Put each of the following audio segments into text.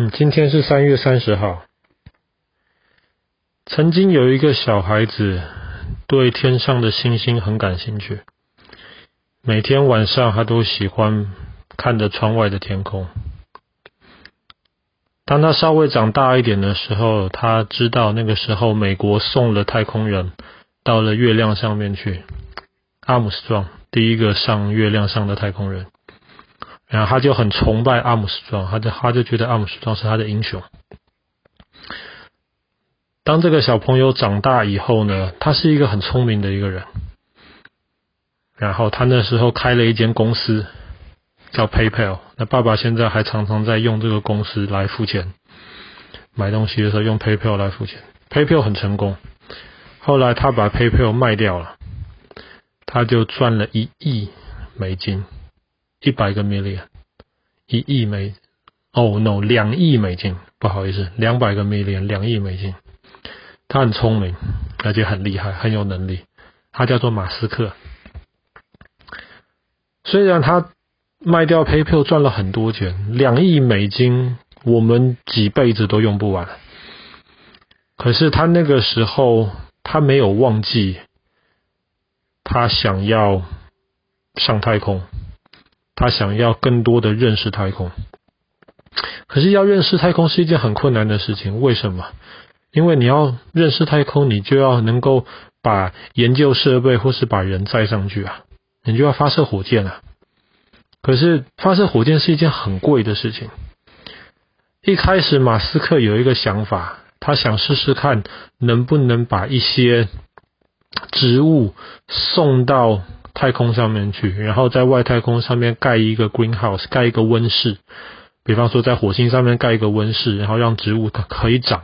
嗯，今天是三月三十号。曾经有一个小孩子对天上的星星很感兴趣，每天晚上他都喜欢看着窗外的天空。当他稍微长大一点的时候，他知道那个时候美国送了太空人到了月亮上面去，阿姆斯壮第一个上月亮上的太空人。然后他就很崇拜阿姆斯壮，他就他就觉得阿姆斯壮是他的英雄。当这个小朋友长大以后呢，他是一个很聪明的一个人。然后他那时候开了一间公司，叫 PayPal。那爸爸现在还常常在用这个公司来付钱，买东西的时候用 PayPal 来付钱。PayPal 很成功。后来他把 PayPal 卖掉了，他就赚了一亿美金。一百个 million，一亿美，oh、no，两亿美金，不好意思，两百个 million，两亿美金。他很聪明，而且很厉害，很有能力。他叫做马斯克。虽然他卖掉 PayPal 赚了很多钱，两亿美金，我们几辈子都用不完。可是他那个时候，他没有忘记，他想要上太空。他想要更多的认识太空，可是要认识太空是一件很困难的事情。为什么？因为你要认识太空，你就要能够把研究设备或是把人载上去啊，你就要发射火箭啊。可是发射火箭是一件很贵的事情。一开始马斯克有一个想法，他想试试看能不能把一些植物送到。太空上面去，然后在外太空上面盖一个 greenhouse，盖一个温室。比方说，在火星上面盖一个温室，然后让植物可以长，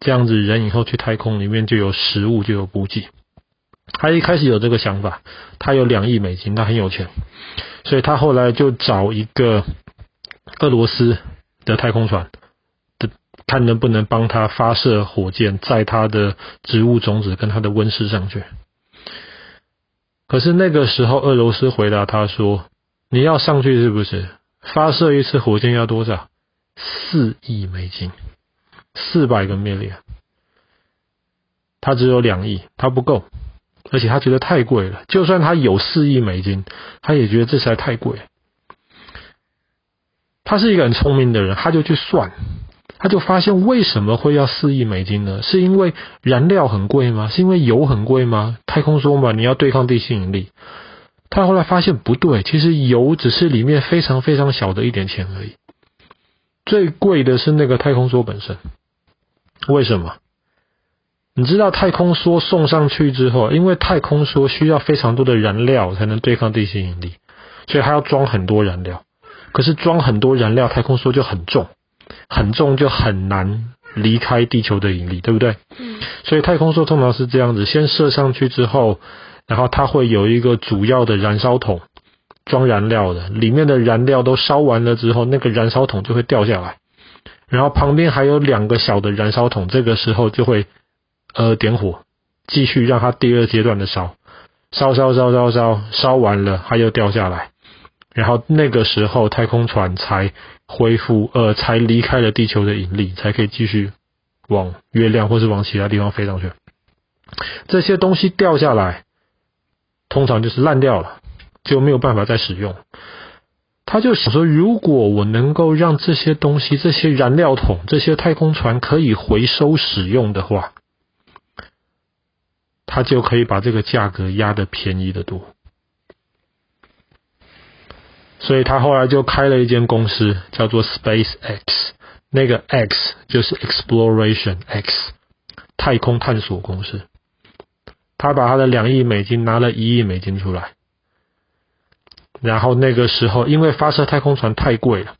这样子人以后去太空里面就有食物，就有补给。他一开始有这个想法，他有两亿美金，他很有钱，所以他后来就找一个俄罗斯的太空船，的看能不能帮他发射火箭，在他的植物种子跟他的温室上去。可是那个时候，俄罗斯回答他说：“你要上去是不是？发射一次火箭要多少？四亿美金，四百个 milli。他只有两亿，他不够，而且他觉得太贵了。就算他有四亿美金，他也觉得这实在太贵。他是一个很聪明的人，他就去算。”他就发现为什么会要四亿美金呢？是因为燃料很贵吗？是因为油很贵吗？太空说嘛，你要对抗地心引力。他后来发现不对，其实油只是里面非常非常小的一点钱而已。最贵的是那个太空梭本身。为什么？你知道太空梭送上去之后，因为太空梭需要非常多的燃料才能对抗地心引力，所以它要装很多燃料。可是装很多燃料，太空梭就很重。很重就很难离开地球的引力，对不对？嗯。所以太空梭通常是这样子：先射上去之后，然后它会有一个主要的燃烧桶装燃料的，里面的燃料都烧完了之后，那个燃烧桶就会掉下来，然后旁边还有两个小的燃烧桶，这个时候就会呃点火，继续让它第二阶段的烧，烧烧烧烧烧，烧完了它又掉下来。然后那个时候，太空船才恢复，呃，才离开了地球的引力，才可以继续往月亮或是往其他地方飞上去。这些东西掉下来，通常就是烂掉了，就没有办法再使用。他就想说，如果我能够让这些东西、这些燃料桶、这些太空船可以回收使用的话，他就可以把这个价格压得便宜得多。所以他后来就开了一间公司，叫做 SpaceX，那个 X 就是 Exploration X，太空探索公司。他把他的两亿美金拿了一亿美金出来，然后那个时候因为发射太空船太贵了，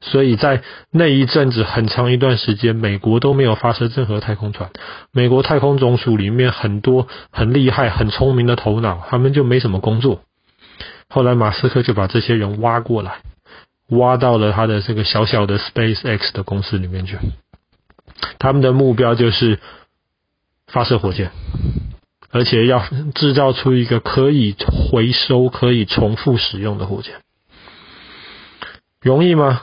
所以在那一阵子很长一段时间，美国都没有发射任何太空船。美国太空总署里面很多很厉害、很聪明的头脑，他们就没什么工作。后来马斯克就把这些人挖过来，挖到了他的这个小小的 SpaceX 的公司里面去。他们的目标就是发射火箭，而且要制造出一个可以回收、可以重复使用的火箭。容易吗？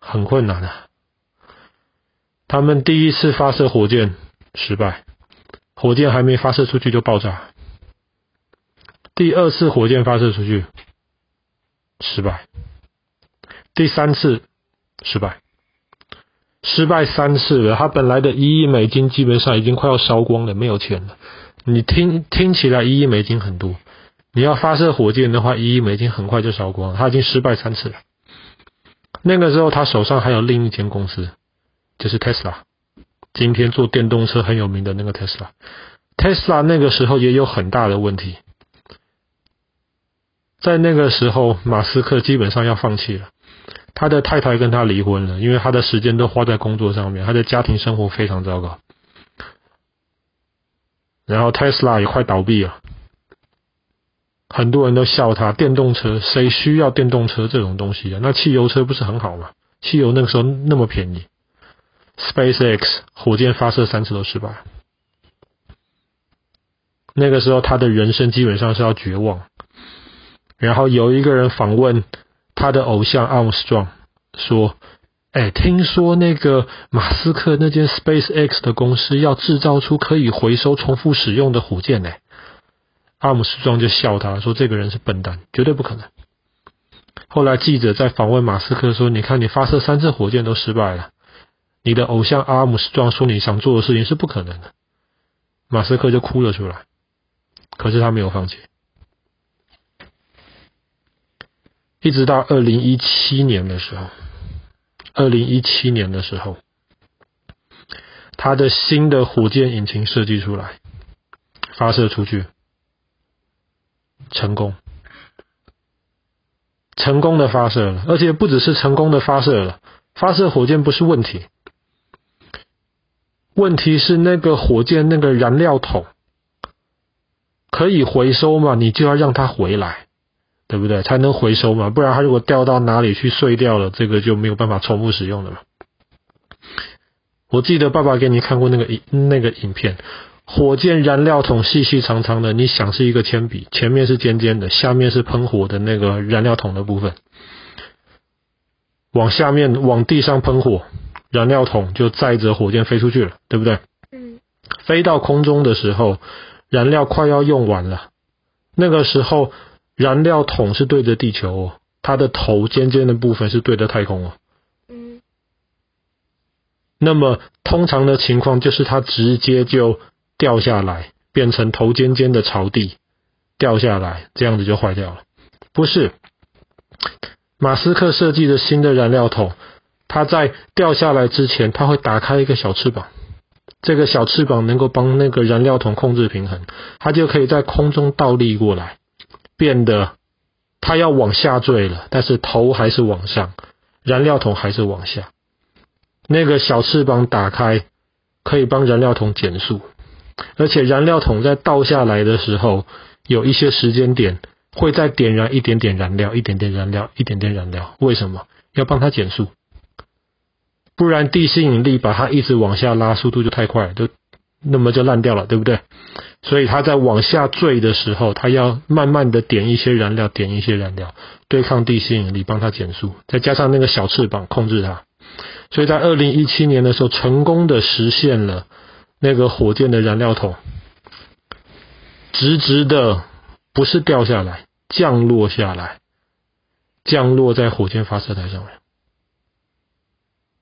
很困难的。他们第一次发射火箭失败，火箭还没发射出去就爆炸。第二次火箭发射出去失败，第三次失败，失败三次了。他本来的一亿美金基本上已经快要烧光了，没有钱了。你听听起来一亿美金很多，你要发射火箭的话，一亿美金很快就烧光。他已经失败三次了。那个时候他手上还有另一间公司。就是 Tesla，今天做电动车很有名的那个 Tesla。Tesla 那个时候也有很大的问题，在那个时候，马斯克基本上要放弃了。他的太太跟他离婚了，因为他的时间都花在工作上面，他的家庭生活非常糟糕。然后 Tesla 也快倒闭了，很多人都笑他电动车，谁需要电动车这种东西啊？那汽油车不是很好吗？汽油那个时候那么便宜。SpaceX 火箭发射三次都失败，那个时候他的人生基本上是要绝望。然后有一个人访问他的偶像 Armstrong 说：“哎，听说那个马斯克那间 SpaceX 的公司要制造出可以回收、重复使用的火箭呢。”阿姆斯壮就笑他说：“这个人是笨蛋，绝对不可能。”后来记者在访问马斯克说：“你看，你发射三次火箭都失败了。”你的偶像阿姆斯壮说：“你想做的事情是不可能的。”马斯克就哭了出来。可是他没有放弃，一直到二零一七年的时候，二零一七年的时候，他的新的火箭引擎设计出来，发射出去，成功，成功的发射了，而且不只是成功的发射了，发射火箭不是问题。问题是那个火箭那个燃料桶可以回收嘛？你就要让它回来，对不对？才能回收嘛，不然它如果掉到哪里去碎掉了，这个就没有办法重复使用了嘛。我记得爸爸给你看过那个影那个影片，火箭燃料桶细细长长的，你想是一个铅笔，前面是尖尖的，下面是喷火的那个燃料桶的部分，往下面往地上喷火。燃料桶就载着火箭飞出去了，对不对？嗯。飞到空中的时候，燃料快要用完了。那个时候，燃料桶是对着地球哦，它的头尖尖的部分是对着太空哦。嗯。那么通常的情况就是它直接就掉下来，变成头尖尖的朝地掉下来，这样子就坏掉了。不是，马斯克设计的新的燃料桶。它在掉下来之前，它会打开一个小翅膀，这个小翅膀能够帮那个燃料桶控制平衡，它就可以在空中倒立过来，变得它要往下坠了，但是头还是往上，燃料桶还是往下。那个小翅膀打开，可以帮燃料桶减速，而且燃料桶在倒下来的时候，有一些时间点会再点燃一点点燃料，一点点燃料，一点点燃料。为什么？要帮它减速。不然地心引力把它一直往下拉，速度就太快了，就那么就烂掉了，对不对？所以它在往下坠的时候，它要慢慢的点一些燃料，点一些燃料，对抗地心引力，帮它减速，再加上那个小翅膀控制它。所以在二零一七年的时候，成功的实现了那个火箭的燃料桶直直的，不是掉下来，降落下来，降落在火箭发射台上面。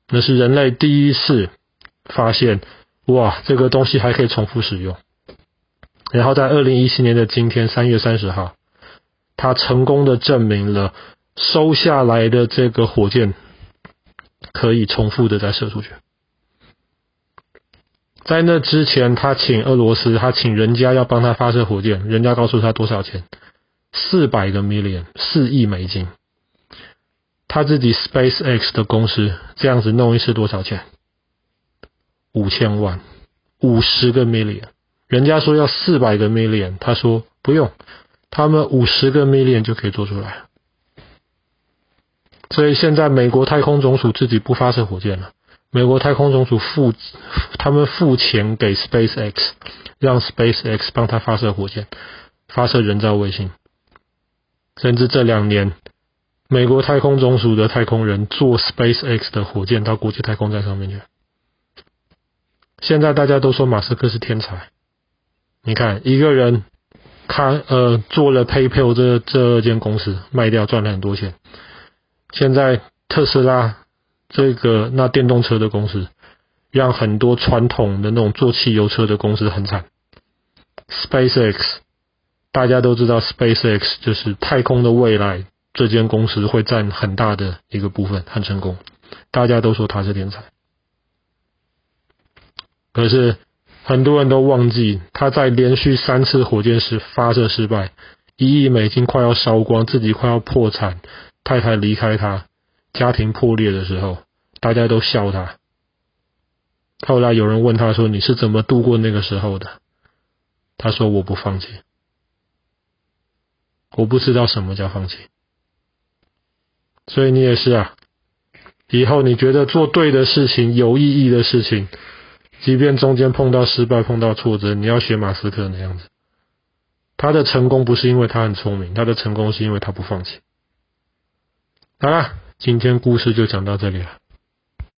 那是人类第一次发现，哇，这个东西还可以重复使用。然后在二零一七年的今天，三月三十号，他成功的证明了收下来的这个火箭可以重复的再射出去。在那之前，他请俄罗斯，他请人家要帮他发射火箭，人家告诉他多少钱？四百个 million，四亿美金。他自己 SpaceX 的公司这样子弄一次多少钱？五千万，五十个 million。人家说要四百个 million，他说不用，他们五十个 million 就可以做出来。所以现在美国太空总署自己不发射火箭了，美国太空总署付他们付钱给 SpaceX，让 SpaceX 帮他发射火箭，发射人造卫星，甚至这两年。美国太空总署的太空人坐 SpaceX 的火箭到国际太空站上面去，现在大家都说马斯克是天才。你看，一个人开呃做了 PayPal 这这间公司卖掉赚了很多钱。现在特斯拉这个那电动车的公司，让很多传统的那种做汽油车的公司很惨。SpaceX 大家都知道，SpaceX 就是太空的未来，这间公司会占很大的一个部分，很成功。大家都说他是天才，可是很多人都忘记他在连续三次火箭时发射失败，一亿美金快要烧光，自己快要破产，太太离开他，家庭破裂的时候，大家都笑他。后来有人问他说：“你是怎么度过那个时候的？”他说：“我不放弃，我不知道什么叫放弃。”所以你也是啊。以后你觉得做对的事情、有意义的事情，即便中间碰到失败、碰到挫折，你要学马斯克那样子。他的成功不是因为他很聪明，他的成功是因为他不放弃。好了，今天故事就讲到这里了。